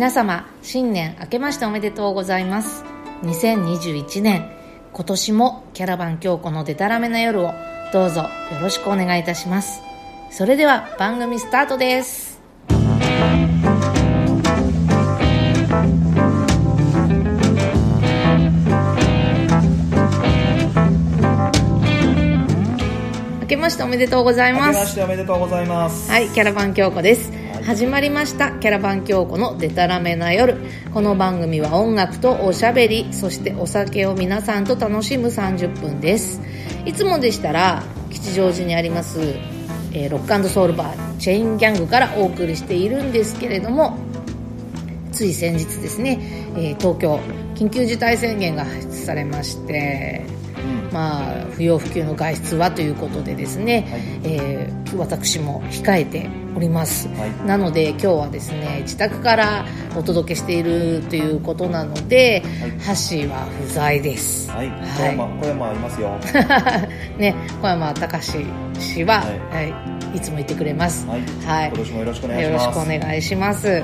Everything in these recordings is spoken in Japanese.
皆様新年明けましておめでとうございます。2021年今年もキャラバン京子のデタラメな夜をどうぞよろしくお願いいたします。それでは番組スタートです。明けましておめでとうござい明けまますしておめでとうございます。はい、キャラバン京子です、はい始まりました。キャラバン京子のデタラメな夜。この番組は音楽とおしゃべりそしてお酒を皆さんと楽しむ30分です。いつもでしたら吉祥寺にあります、えーロックソウルバーチェインギャングからお送りしているんですけれどもつい先日ですね、えー東京緊急事態宣言が発出されましてまあ、不要不急の外出はということでですね、はい。えー私も控えております、はい。なので今日はですね自宅からお届けしているということなので、はい。は不在です。はい、小はい。山、小山いますよ。ね小山隆氏は、ははい。いい、つも言ってくれます。はい、はい。今年もよろしくお願いしよろます。しくお願いします。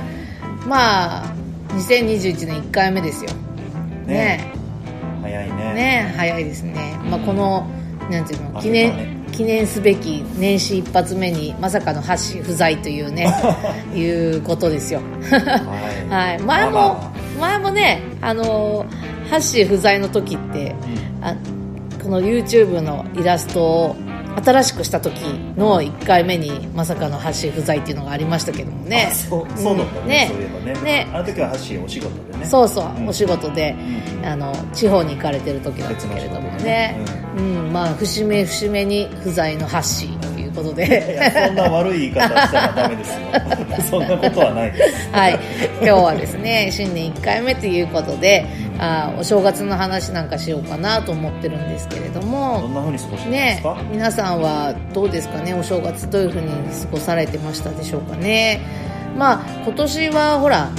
まあ2021年1回目ですよ。ね早いね。ね早いですね、まあ、このなんていうのあ記念、記念すべき年始一発目にまさかのハッシー不在というね いうことですよ。はい。はい。前も、前もねあのハッシー不在の時ってああこの YouTube のイラストを新しくした時の1回目にまさかのハッシー不在っていうのがありましたけどもうんね。あそう、そうだったんね。そういえばね。ね。あの時はハッシーお仕事でね。そうそう、うん。お仕事で、うん。あの地方に行かれてる時だったけれどもね。うん。まあ節目節目に不在のハッシーこといでや、そんな悪い言い方したらダメですよ。そんなことはないです。はい。今日はですね新年1回目ということであお正月の話なんかしようかなと思ってるんですけれどどもんな風に過ごしてるんでねすか？皆さんはどうですかね？お正月どういうふうに過ごされてましたでしょうかね？まあ今年はほら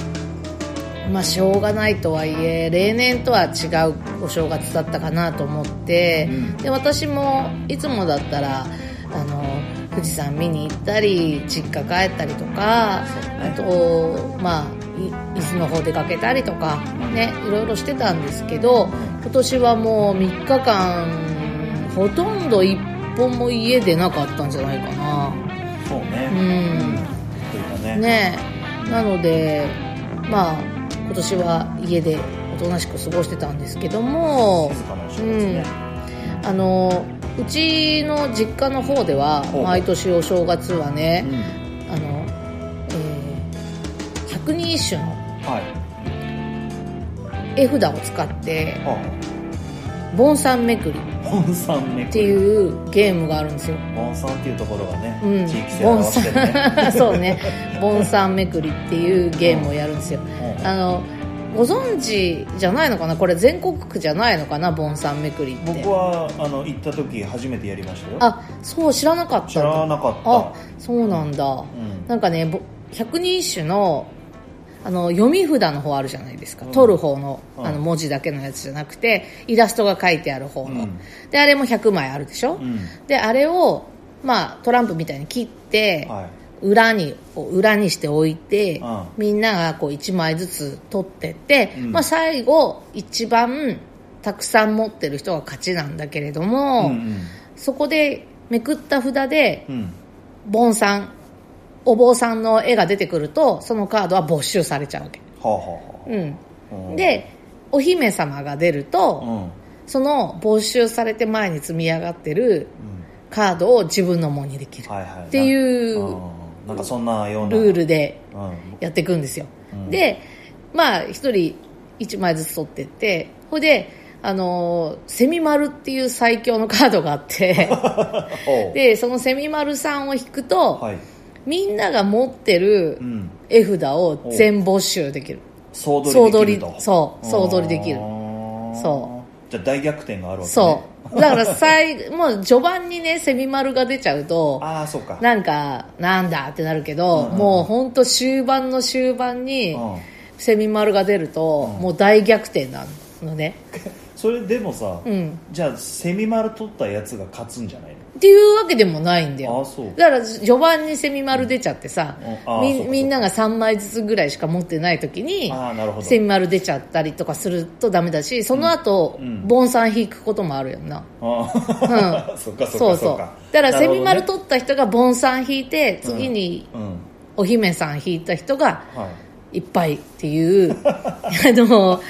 まあしょうがないとはいえ例年とは違うお正月だったかなと思って、うん。で私もいつもだったら富士山見に行ったり実家帰ったりとか、あとまあい伊豆の方出かけたりとかねいろいろしてたんですけど今年はもう3日間ほとんど一本も家出なかったんじゃないかなそうね。うんね。ねえなのでまあ今年は家でおとなしく過ごしてたんですけども静かなお正うん。あのうちの実家の方では毎年お正月はねうん。あの、えー百人一首のはい。絵札を使っては盆栽めくり。っていうゲームがあるんですよ。盆さんっていうところがね、うん。地域性をね。そうね。盆栽めくりっていうゲームをやるんですよ。うん。あのご存知じゃないのかな？これ全国区じゃないのかな？盆栽めくりって。僕はあの行った時初めてやりましたよ。あそう知らなかった。知らなかった。あそうなんだ、ん。なんかねぼ百人一首のあの読み札の方あるじゃないですか、取る方のうん。あの文字だけのやつじゃなくてイラストが書いてある方の、うん。であれも100枚あるでしょ、うん。であれを、まあ、トランプみたいに切って、はい裏に裏にしておいて、うん。みんながこう1枚ずつ取ってって、うん。まあ、最後一番たくさん持ってる人が勝ちなんだけれども、うんそこでめくった札でうん。うん盆さんお坊さんの絵が出てくるとそのカードは没収されちゃうわけ、はあはあはうん、あでお姫様が出ると、うん。うんその没収されて前に積み上がってるカードを自分のものにできる。っていううんなんかそんなような。ルールでうん。やっていくんですよ、うん。でまあ一人一枚ずつ取ってってほいであのーセミ丸っていう最強のカードがあって でそのセミ丸さんを引くと、はい。みんなが持ってるうん。絵札を全没収できる。総総取りできると。そう総取りできる。そじゃあ大逆転があるわけね。そう。だから最もう序盤にねセミ丸が出ちゃうとああそうか。なんかなんだってなるけど、うんうんもう本当終盤の終盤にうん。セミ丸が出ると、もう大逆転なのね。それでもさうん。じゃあセミ丸取ったやつが勝つんじゃないの？っていうわけでもないんだよ。だから序盤にセミ丸出ちゃってさみみんなが3枚ずつぐらいしか持ってない時にセミ丸出ちゃったりとかするとダメだしその後、うん。ボンさん引くこともあるよな。ああ、そっかそっかそうそうっかだからセミ丸取った人がボンさん引いて次にお姫さん引いた人がうんはいいっぱいっていう あの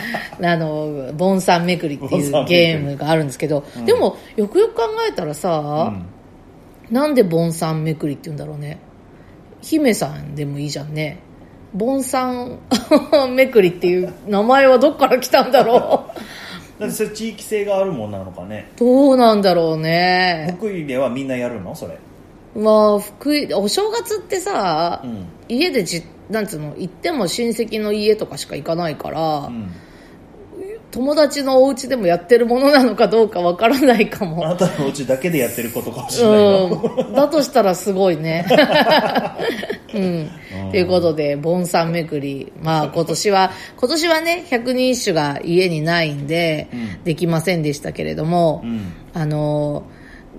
あのボンさんめくりっていうゲームがあるんですけど、でもよくよく考えたらさ、なんでボンさんめくりって言うんだろうね。姫さんでもいいじゃんね。ボンさんめくりっていう名前はどっから来たんだろ だってそれ地域性があるもんなのかね。うどうなんだろうね。福井ではみんなやるの？それ。まあ福井お正月ってさ、うん。家でじなんつうの行っても親戚の家とかしか行かないから、うん。友達のお家でもやってるものなのかどうかわからないかあもなたのお家だけでやってることかもしれないのうん、だとしたらすごいね。うん。ということで、ボンさんめくり。まあ今年は、今年はね、百人一首が家にないんで、うん。できませんでしたけれども、うん。あの、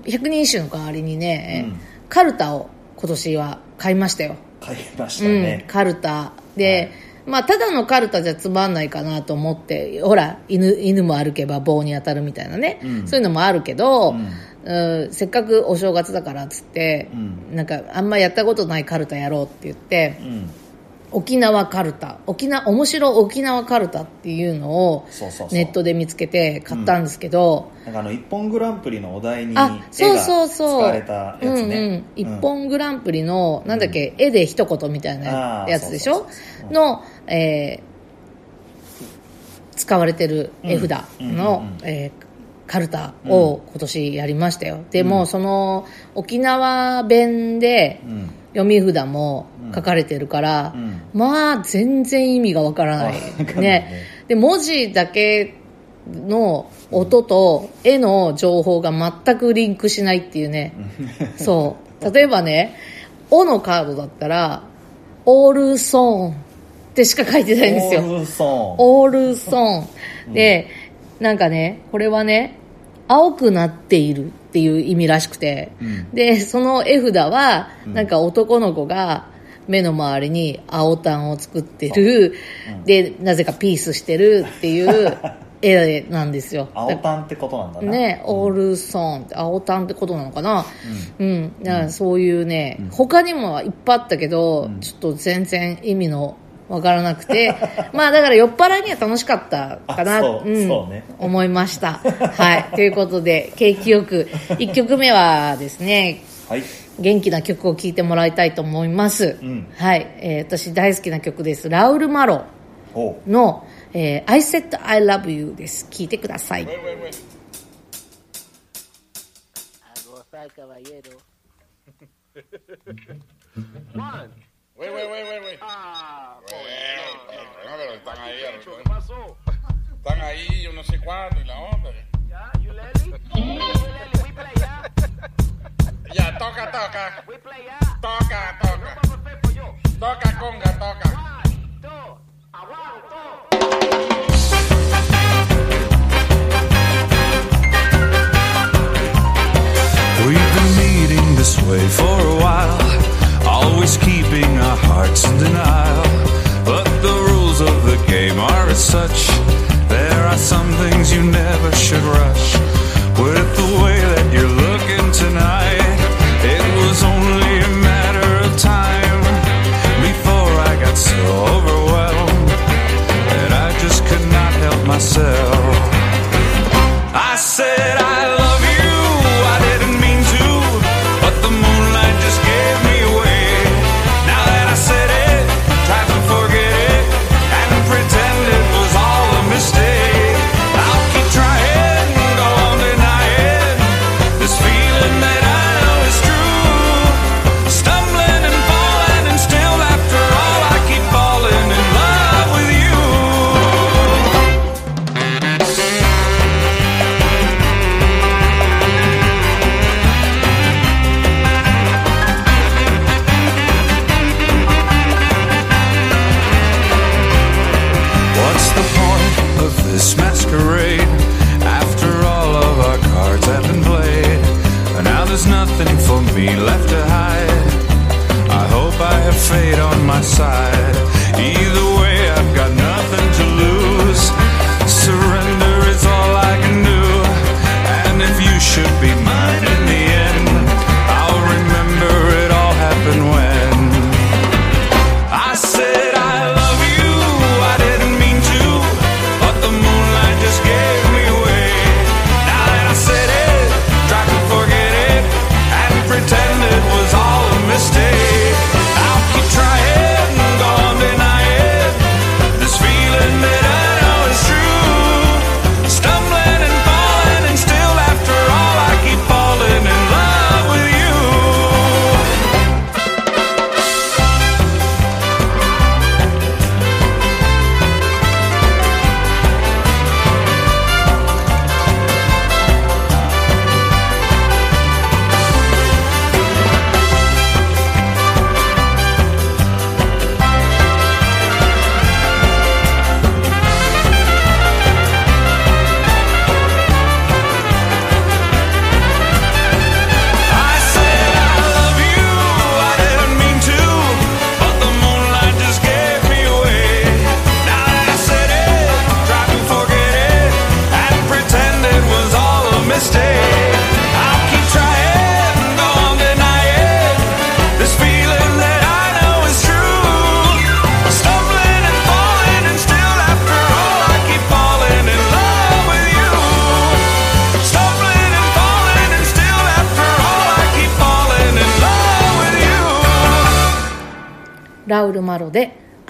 百人一首の代わりにね、うん。カルタを今年は買いましたよ。買いましたうんね、、カルタ。で、まあ、ただのカルタじゃつまんないかなと思って、ほら、犬、犬も歩けば棒に当たるみたいなね、うん。そういうのもあるけど、うん。うんせっかくお正月だからっつって、うん。なんかあんまやったことないカルタやろうって言って、うん沖縄カルタ、沖縄、面白沖縄カルタっていうのをネットで見つけて買ったんですけど、なんかあの一本グランプリのお題に絵あが、そうそうそう。使われたやつね、うんうん。一本グランプリの、なんだっけ、絵で一言みたいなやつでしょ？の、えー使われてる絵札の、うんうんうん。えーカルタを今年やりましたよ。でも、その、沖縄弁でうん読み札も書かれてるから、うんまあ、全然意味がわからないねね。で、文字だけの音と絵の情報が全くリンクしないっていうね。そう。例えばね、おのカードだったら、オールソーンってしか書いてないんですよ。オールソーンオールソーン。で、なんかね、これはね、青くなっているっていう意味らしくて、うん。で、その絵札は、なんか男の子が目の周りに青タンを作ってる、で、なぜかピースしてるっていう 絵なんですよ。青タンってことなんだな。ね、オールソーンって、青タンってことなのかな。うん。だからそういうね、他にもいっぱいあったけど、ちょっと全然意味のわからなくて、まあだから酔っ払いには楽しかったかな、あそうんそうね思いました。はい。ということで、景気よく、1曲目はですね、はい元気な曲を聴いてもらいたいと思います。うんはい、えー私大好きな曲です。ラウル・マロの、えー I Said I Love You です。聴いてください。One. Wait, wait, wait, wait, wait. Ah, Bueno, joder, bueno, pero están ahí. ¿Qué pasó? Están ahí, yo no sé cuándo y la otra. Ya? You Lely, we play ya. Ya, toca, toca. We play ya. Toca, toca. Toca, conga, toca. One, two, aguanto. We've been meeting this way for hearts in denial. But the rules of the game are as such. There are some things you never should rush.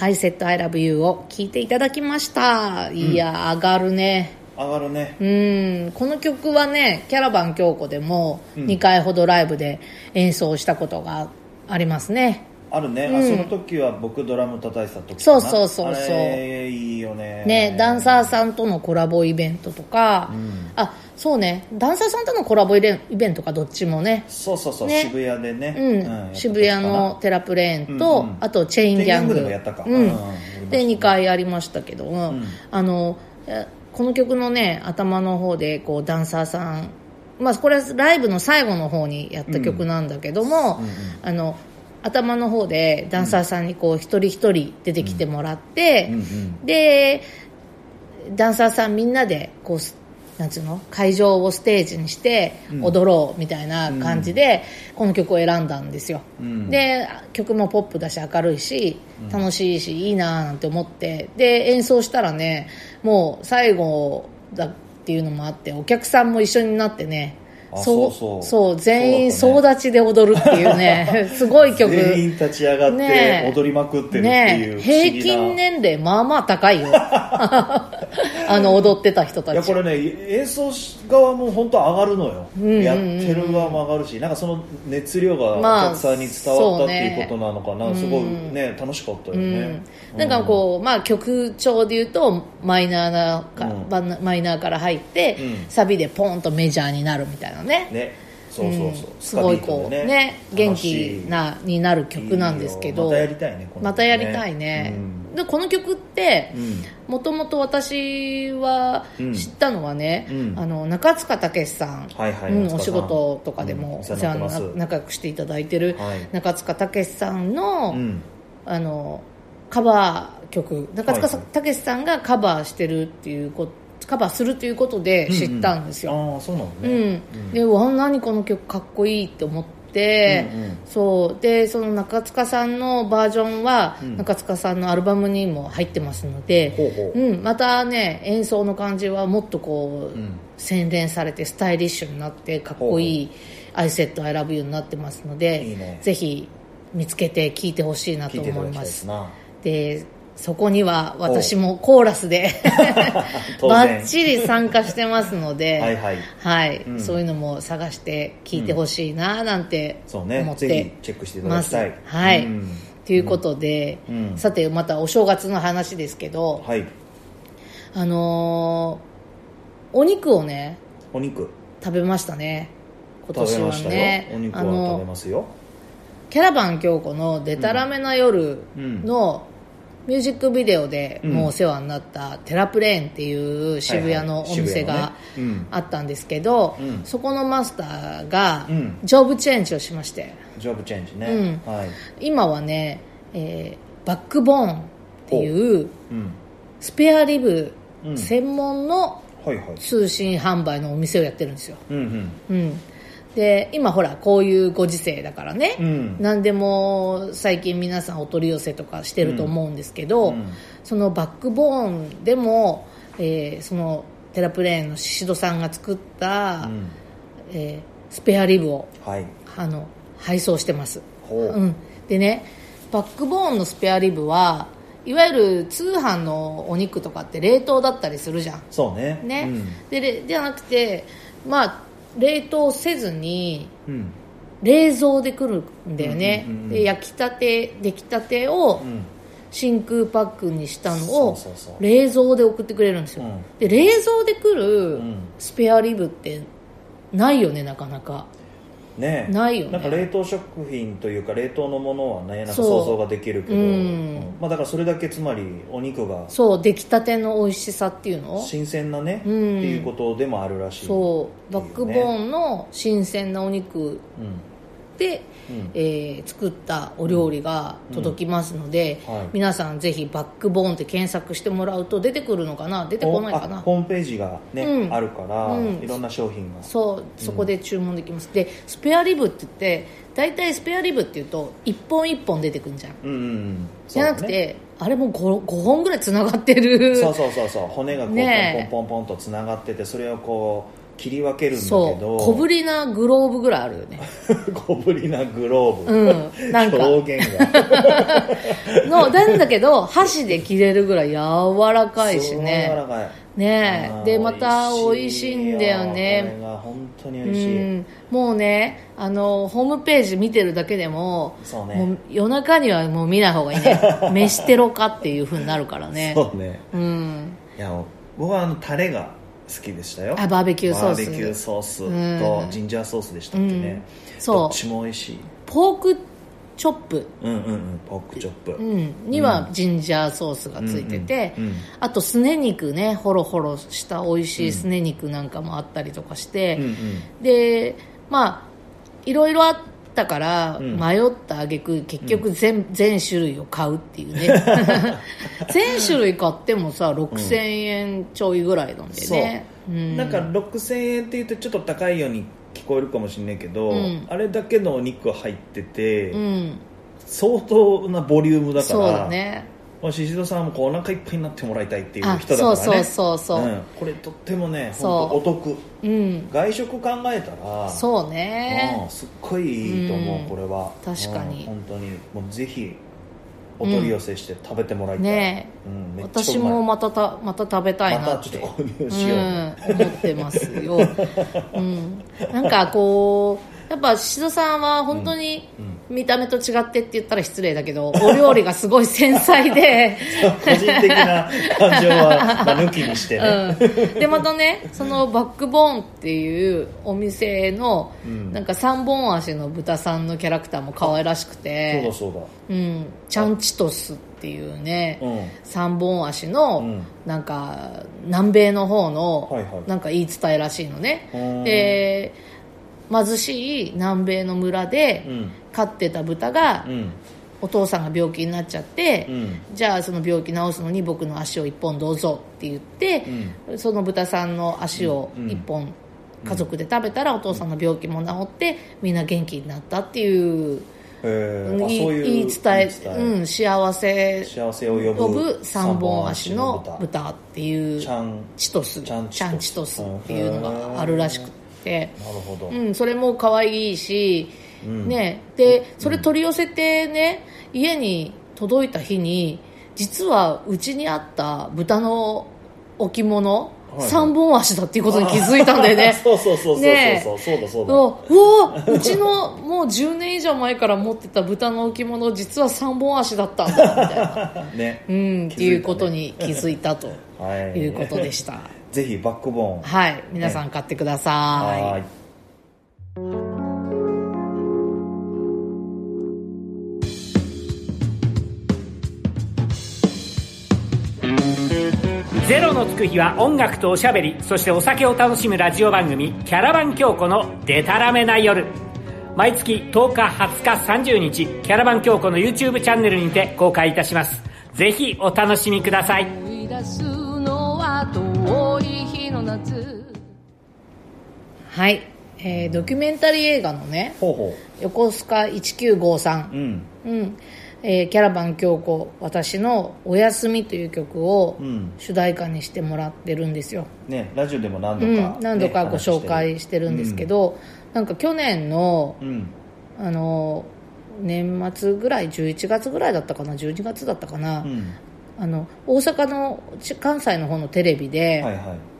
I said I love you」を聞いていただきました。いや上がるね。上がるね。うん。この曲はねキャラバン京子でも2回ほどライブで演奏したことがありますね、あるね、あその時は僕ドラム叩いてた時そうそうそうそう。いいよね。ね、ダンサーさんとのコラボイベントとか、あそうね。ダンサーさんとのコラボイベイベントかどっちもね。そうそうそう、ね。渋谷でね、うん。渋谷のテラプレーンと、うんうん。あとチェインギャング。でもやったか。うん。うん。うんやりましたね。で2回ありましたけど、あのえこの曲のね頭の方でこうダンサーさん。まあこれはライブの最後の方にやった曲なんだけども、あの頭の方でダンサーさんにこう一人一人出てきてもらって、でダンサーさんみんなでこうすなんつうの？会場をステージにして踊ろうみたいな感じでこの曲を選んだんですよ、ん。で曲もポップだし明るいし楽しいしいいなーなんて思って。で演奏したらねもう最後だっていうのもあってお客さんも一緒になってねあそうそうそう。全員総立ちで踊るっていうね。すごい曲。全員立ち上がって踊りまくってるっていうねえ。平均年齢まあまあ高いよ。あの踊ってた人たち。いやこれね演奏側も本当上がるのよ、んうんうん。やってる側も上がるしなんかその熱量がおまあ客さんに伝わったってそうねいうことなのかな、すごいね楽しかったよね、うん、なんかこう、まあ、曲調で言うとマイナーなか、うん。マイナーから入って、うん。サビでポンとメジャーになるみたいなね。ね。そうそうそう、うん。スすごいこうね元楽しい気なになる曲なんですけど。またやりたいねまたやりたいね。でこの曲ってうん。もともと私はうん知ったのはね、うん。あの中塚武さん、はいはいうん、お仕事とかでもうん。お世話に仲良くしていただいてるはい。中塚武さんの、うん。あのカバー曲。中塚はい武さんがカバーしてるっていうこカバーするということで知ったんですよ、ああそうなのうね、ん。でうわ何この曲かっこいいって思って、うんうん。そう。でその中塚さんのバージョンは、ん。中塚さんのアルバムにも入ってますのでほうほう。うん、またね演奏の感じはもっとこう、ん。洗練されてスタイリッシュになってかっこいい「I said I love you」になってますのでいいね。ぜひ見つけて聴いてほしいなと思いまだきたいですすな。でそこには私もコーラスで 当然。バッチリ参加してますのではいはい。はい。うん。そういうのも探して聞いてほしいななんてそうね。思っぜひてチェックしていただます。きたい。はい、うん。ということで、うん。さてまたお正月の話ですけど、はい。あのーお肉をねお肉。食べましたね。今年はね。お肉あは食べのますよ。キャラバン京子の「デタラメな夜」のミュージックビデオでもうお世話になったテラプレーンっていう渋谷のお店があったんですけど、うん。そこのマスターがうん。ジョブチェンジをしまして。ジョブチェンジね、今はねえーバックボーンっていううん。スペアリブうん。専門の通信販売のお店をやってるんですよ、うん、で今ほらこういうご時世だからね、うん。何でも最近皆さんお取り寄せとかしてると思うんですけど、うん。そのバックボーンでも、えーそのテラプレーンの宍戸さんが作った、うん。えースペアリブをはい。あの配送してます、ほう。うん、でねバックボーンのスペアリブはいわゆる通販のお肉とかって冷凍だったりするじゃん。そうね。ね、でれじゃなくてまあ冷凍せずに冷蔵で来るんだよね、うんうんうんうんで焼きたて出来たてをうん。真空パックにしたのを冷蔵で送ってくれるんですよ、うん。で冷蔵で来るうん。スペアリブってないよねなかなかね。ないよね。なんか冷凍食品というか冷凍のものはねなんか想像ができるけど、うん。うん。まあ、だからそれだけつまりお肉がそう出来たての美味しさっていうの？新鮮なね、うん。っていうことでもあるらしいそう。バックボーンの新鮮なお肉うん。えー作ったお料理が届きますので、うん。はい。皆さんぜひバックボーンって検索してもらうと出てくるのかな？出てこないかあなホームページがね、うん。あるから、うん。いろんな商品が。そうそこで注文できます、でスペアリブって言って大体スペアリブっていうと1本1本出てくるじゃん。うんうんうん。じゃなくて、あれも 5, 5本ぐらいつながってる。そうそうそうそう。骨がこう、ポンポンポンポンとつながっててそれをこう切り分けるんだけそうど小ぶりなグローブぐらいあるよね。小ぶりなグローブ、うんなんか。表現が。のなんだけど箸で切れるぐらい柔らかいしすごい柔ねらかい。ねでまた美味しいんだよこねれが本当にう美味しい、ん。もうねあのホームページ見てるだけでもそうね。もう夜中にはもう見ない方がいいね。飯テロかっていう風になるからね。そうね。うん。いや僕はあのタレが好きでしたよ。あバーベキューソース。バーベキューソースうん。とジンジャーソースでしたっけね、うん。そう。どっちも美味しい。ポークチョップ、うんうんうん。ポークチョップ、うん、にはジンジャーソースがついてて、うんうんうん。あとすね肉ね。ホロホロした美味しいすね肉なんかもあったりとかして、うんうん。でまあいろいろあったからん。迷った挙句結局全,、全種類を買うっていうね。全種類買ってもさ6000円ちょいぐらいなんでね、う。ん。なんか6000円って言うとちょっと高いように聞こえるかもしれないけど、うん。あれだけのお肉入ってて、うん。相当なボリュームだからそうだね。まあ宍戸さんもこうお腹いっぱいになってもらいたいっていうあ人だからね。そうそうそうそう。うん。これとってもねお得。うん。外食考えたらそうね。うんすっごいいいと思う、うん。これは。確かに。うん本当に。もうぜひお取り寄せして食べてもらいたい、ねうん、私もまたたまた食べたいなって。またちょっと購入しよう、うん、思ってますよ、うん、なんかこうやっぱ宍戸さんは本当に見た目と違ってって言ったら失礼だけど、お料理がすごい繊細で。個人的な感情は、まあ、抜きにしてね、うん、でまたねそのバックボーンっていうお店の、ん。なんか3本足の豚さんのキャラクターも可愛らしくそうてだそうだ。うん、チャンチトスっていうね、うん。3本足の、うん。なんか南米の方の、なんか言い伝えらしいのね。うん。で貧しい南米の村でうん。飼ってた豚が、うん。お父さんが病気になっちゃって、うん。じゃあその病気治すのに僕の足を1本どうぞって言って、その豚さんの足をうん。1本家族で食べたらお父さんの病気も治ってみんな元気になったっていうえー。あいい言い伝えうん、幸せ幸せを呼ぶ三本足の豚。っていうちゃんチトス。チャンチトス。っていうのがあるらしくて、なるほど、うん、それも可愛いし、うん。ね、でそれ取り寄せてね家に届いた日に実はうちにあった豚の置物、三本足だっていうことに気づいたんだよね。そうそうそうそうそう、ね。そうそうだ。そう。ううわうちのもう10年以上前から持ってた豚の置物実は三本足だったんだみたいな、ね。うん、っていうことに気づいたとはいいうことでしたぜひバックボーンはい皆さん買ってくださはい。ゼロのつく日は音楽とおしゃべりそしてお酒を楽しむラジオ番組「キャラバン京子のデタラメな夜」毎月10日20日30日キャラバン京子の YouTube チャンネルにて公開いたします。ぜひお楽しみくださいはい、えードキュメンタリー映画のねほうほ横須賀1953ううん。うん。えーキャラバン京子私の「おやすみ」という曲をうん。主題歌にしてもらってるんですよ、ねラジオでも何度か、うん、何度かご紹介してるんですけど、なんか去年のうん、うんあの年末ぐらい11月ぐらいだったかな12月だったかな、うん。あの大阪のち関西の方のテレビではいはい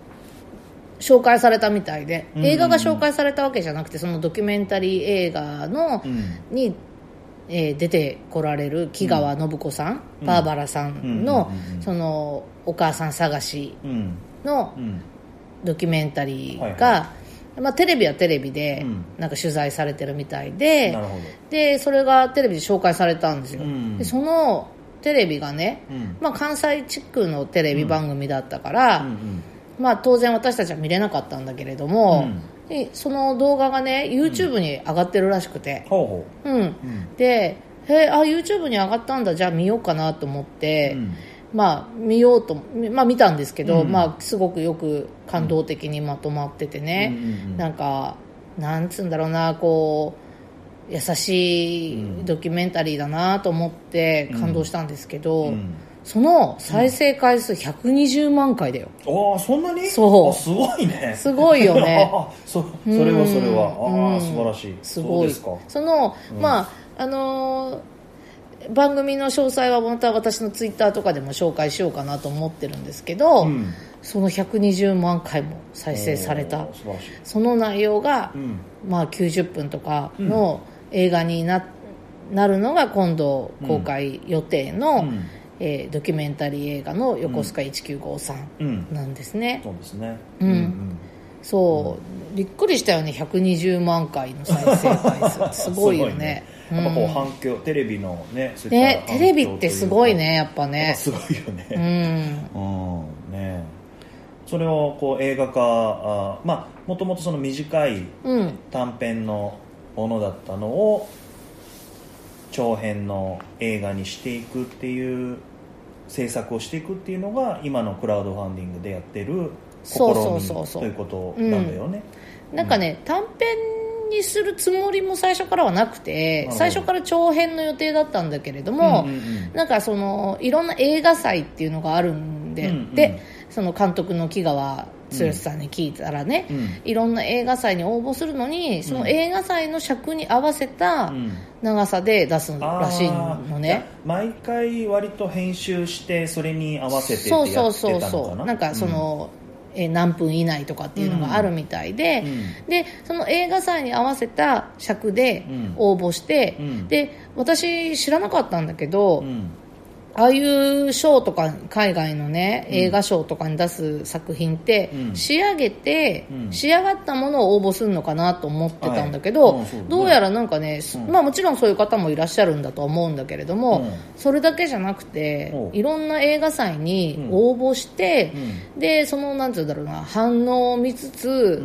紹介されたみたいで、うん。映画が紹介されたわけじゃなくてそのドキュメンタリー映画の、うん。に、えー出てこられる木川信子さん、うん。バーバラさんの、うん。うん。うん。うん。そのお母さん探しうん。のうん。ドキュメンタリーはいが、まあ、テレビはテレビでうん。なんか取材されてるみたいで、なるほど。でそれがテレビで紹介されたんですよ、うん。でそのテレビがね、うん。まあ、関西地区のテレビ番組だったから、うんうんまあ、当然私たちは見れなかったんだけれども、でその動画がね YouTube に上がってるらしくて、ほうんう。うん。でへあ YouTube に上がったんだ。じゃあ見ようかなと思って、うん。まあ、見ようと、まあ、見たんですけど、うん。まあ、すごくよく感動的にまとまっててね、うん。うんうんなんかなんつうんだろうなこう優しいドキュメンタリーだなと思って感動したんですけど、うんその再生回数120万回だよ、ああそんなに？そう。あすごいね。すごいよね。あ そそれはそれは。うん。ああ素晴らしい。すごい。そうですか。その、まああのー番組の詳細はまた私のツイッターとかでも紹介しようかなと思ってるんですけど、うん。その120万回も再生された。その内容が、うん。まあ、90分とかの映画にな,、なるのが今度公開予定の、うんえードキュメンタリー映画の「横須賀1953うん」なんですね、そうですね。うん。そう。びっくりしたよね。120万回の再生回数。すごいよね。やっぱこううん。反響テレビのねそうねテレビってすごいねやっぱね。ぱすごいようねん。うんね。それをこう映画化あまあもともとその短いうん。短編のものだったのを長編の映画にしていくっていう制作をしていくっていうのが今のクラウドファンディングでやってる試そうそうみそうそう。ということなんだよね、なんかね、短編にするつもりも最初からはなくて最初から長編の予定だったんだけれども、うんうんうん。なんかそのいろんな映画祭っていうのがあるんで、うんうん。でその監督の木川剛さんに聞いたらね、うん。いろんな映画祭に応募するのにその映画祭の尺に合わせたうん。長さで出すらしいのね。毎回割と編集してそれに合わせてってやってたそうそうのかなそうそう。なんかその、えー何分以内とかっていうのがあるみたいで、うん。でその映画祭に合わせた尺でうん。応募して、うん。で私知らなかったんだけど、うんああいう賞とか海外のね映画賞とかに出す作品って、うん。仕上げて、うん。仕上がったものを応募するのかなと思ってたんだけど、どうやらなんかね、うん。まあもちろんそういう方もいらっしゃるんだと思うんだけれども、うん。それだけじゃなくていろんな映画祭に応募して、でそのなんて言うんだろうな反応を見つつ、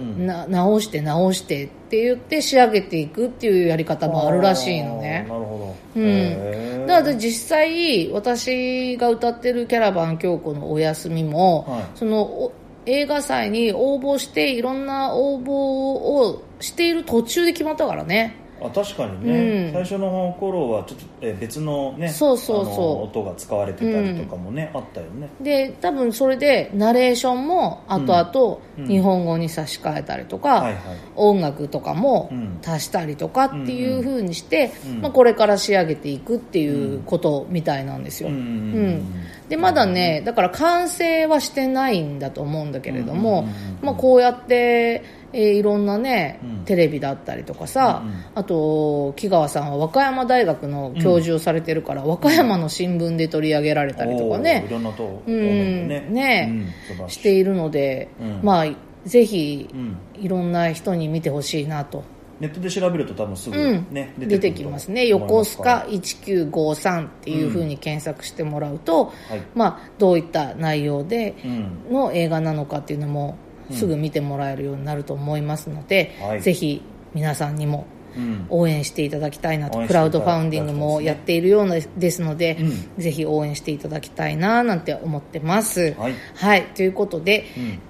直して直してって言って仕上げていくっていうやり方もあるらしいのね。なるほど、うん。だから実際私が歌ってるキャラバン京子の「おやすみも」はい。そのお映画祭に応募していろんな応募をしている途中で決まったからねあ確かにね、うん。最初の頃はちょっとえ別のねそうそうそう。音が使われてたりとかもね、あったよね。で多分それでナレーションも後々日本語に差し替えたりとか、音楽とかもうん。足したりとかっていう風にして、うんまあ、これから仕上げていくっていうことみたいなんですよ、うんうんうんうん。でまだねだから完成はしてないんだと思うんだけれども、うんうんうんうん。まあ、こうやって、えーいろんなね、うん。テレビだったりとかさ、うんうん。あと木川さんは和歌山大学の教授をされてるから、和歌山の新聞で取り上げられたりとかね。おーいろんなとこうん。ね。ね。して。いるので、うん。まあぜひうん。いろんな人に見てほしいなと、ネットで調べると多分すぐうん。ね、出てきますね。横須賀1953っていうふうに検索してもらうと、はい。まあ、どういった内容でうん。の映画なのかっていうのもすぐ見てもらえるようになると思いますので、はい。ぜひ皆さんにもうん。応援していただきたいなと、応援してクラウドファウンディングもやっているようなですので、うぜひ応援していただきたいななんて思ってます。はい。ということで、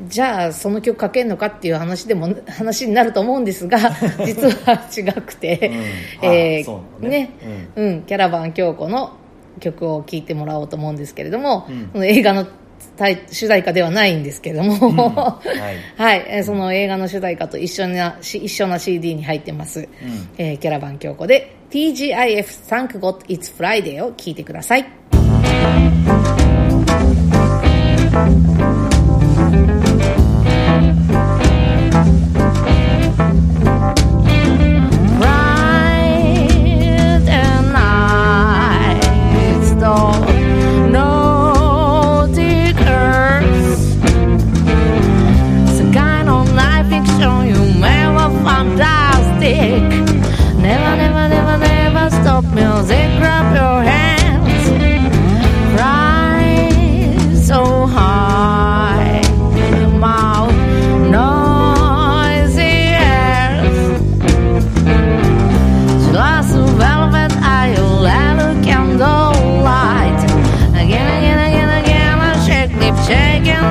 じゃあその曲かけるのかっていう話でも話になると思うんですが 実は違くて、うん。えーね。ね。うん、キャラバン京子の曲を聴いてもらおうと思うんですけれども、うん。映画の主題歌ではないんですけれども、はい。はい、えーその映画の主題歌と一緒なし一緒な CD に入ってます、えーキャラバン京子で TGIF Thank God It's Friday を聴いてください。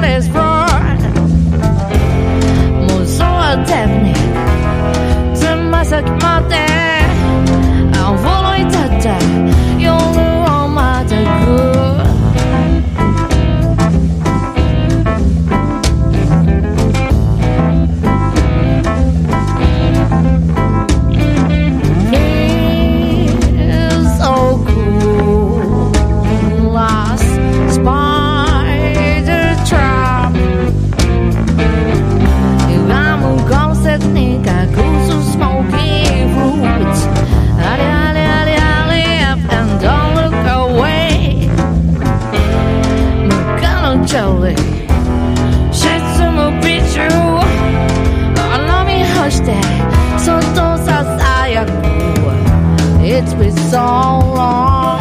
there's It's been so long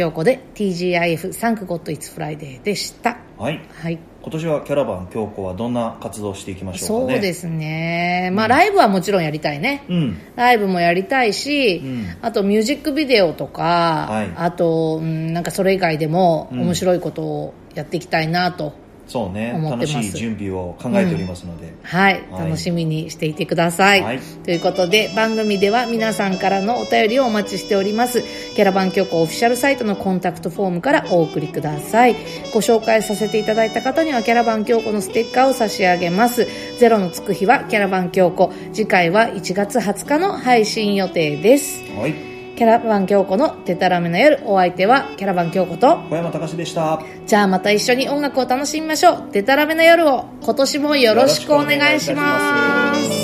京子で TGIF Thank God It's Friday でした。はいはい。今年はキャラバン京子はどんな活動をしていきましょうかね？そうですね。まあ、ライブはもちろんやりたいね。うんライブもやりたいし、んあとミュージックビデオとか、はいあと、うんなんかそれ以外でもうん面白いことをやっていきたいなと、そうね楽しい準備を考えておりますので、はい、はい楽しみにしていてください。はいということで、番組では皆さんからのお便りをお待ちしております。キャラバン曲オフィシャルサイトのコンタクトフォームからお送りください。ご紹介させていただいた方にはキャラバン京子のステッカーを差し上げます。ゼロのつく日はキャラバン京子。次回は1月20日の配信予定です。はいキャラバン京子のデタラメな夜、お相手はキャラバン京子と、小山隆でしたじゃあまた一緒に音楽を楽しみましょう。デタラメな夜を今年もよろしくお願いします。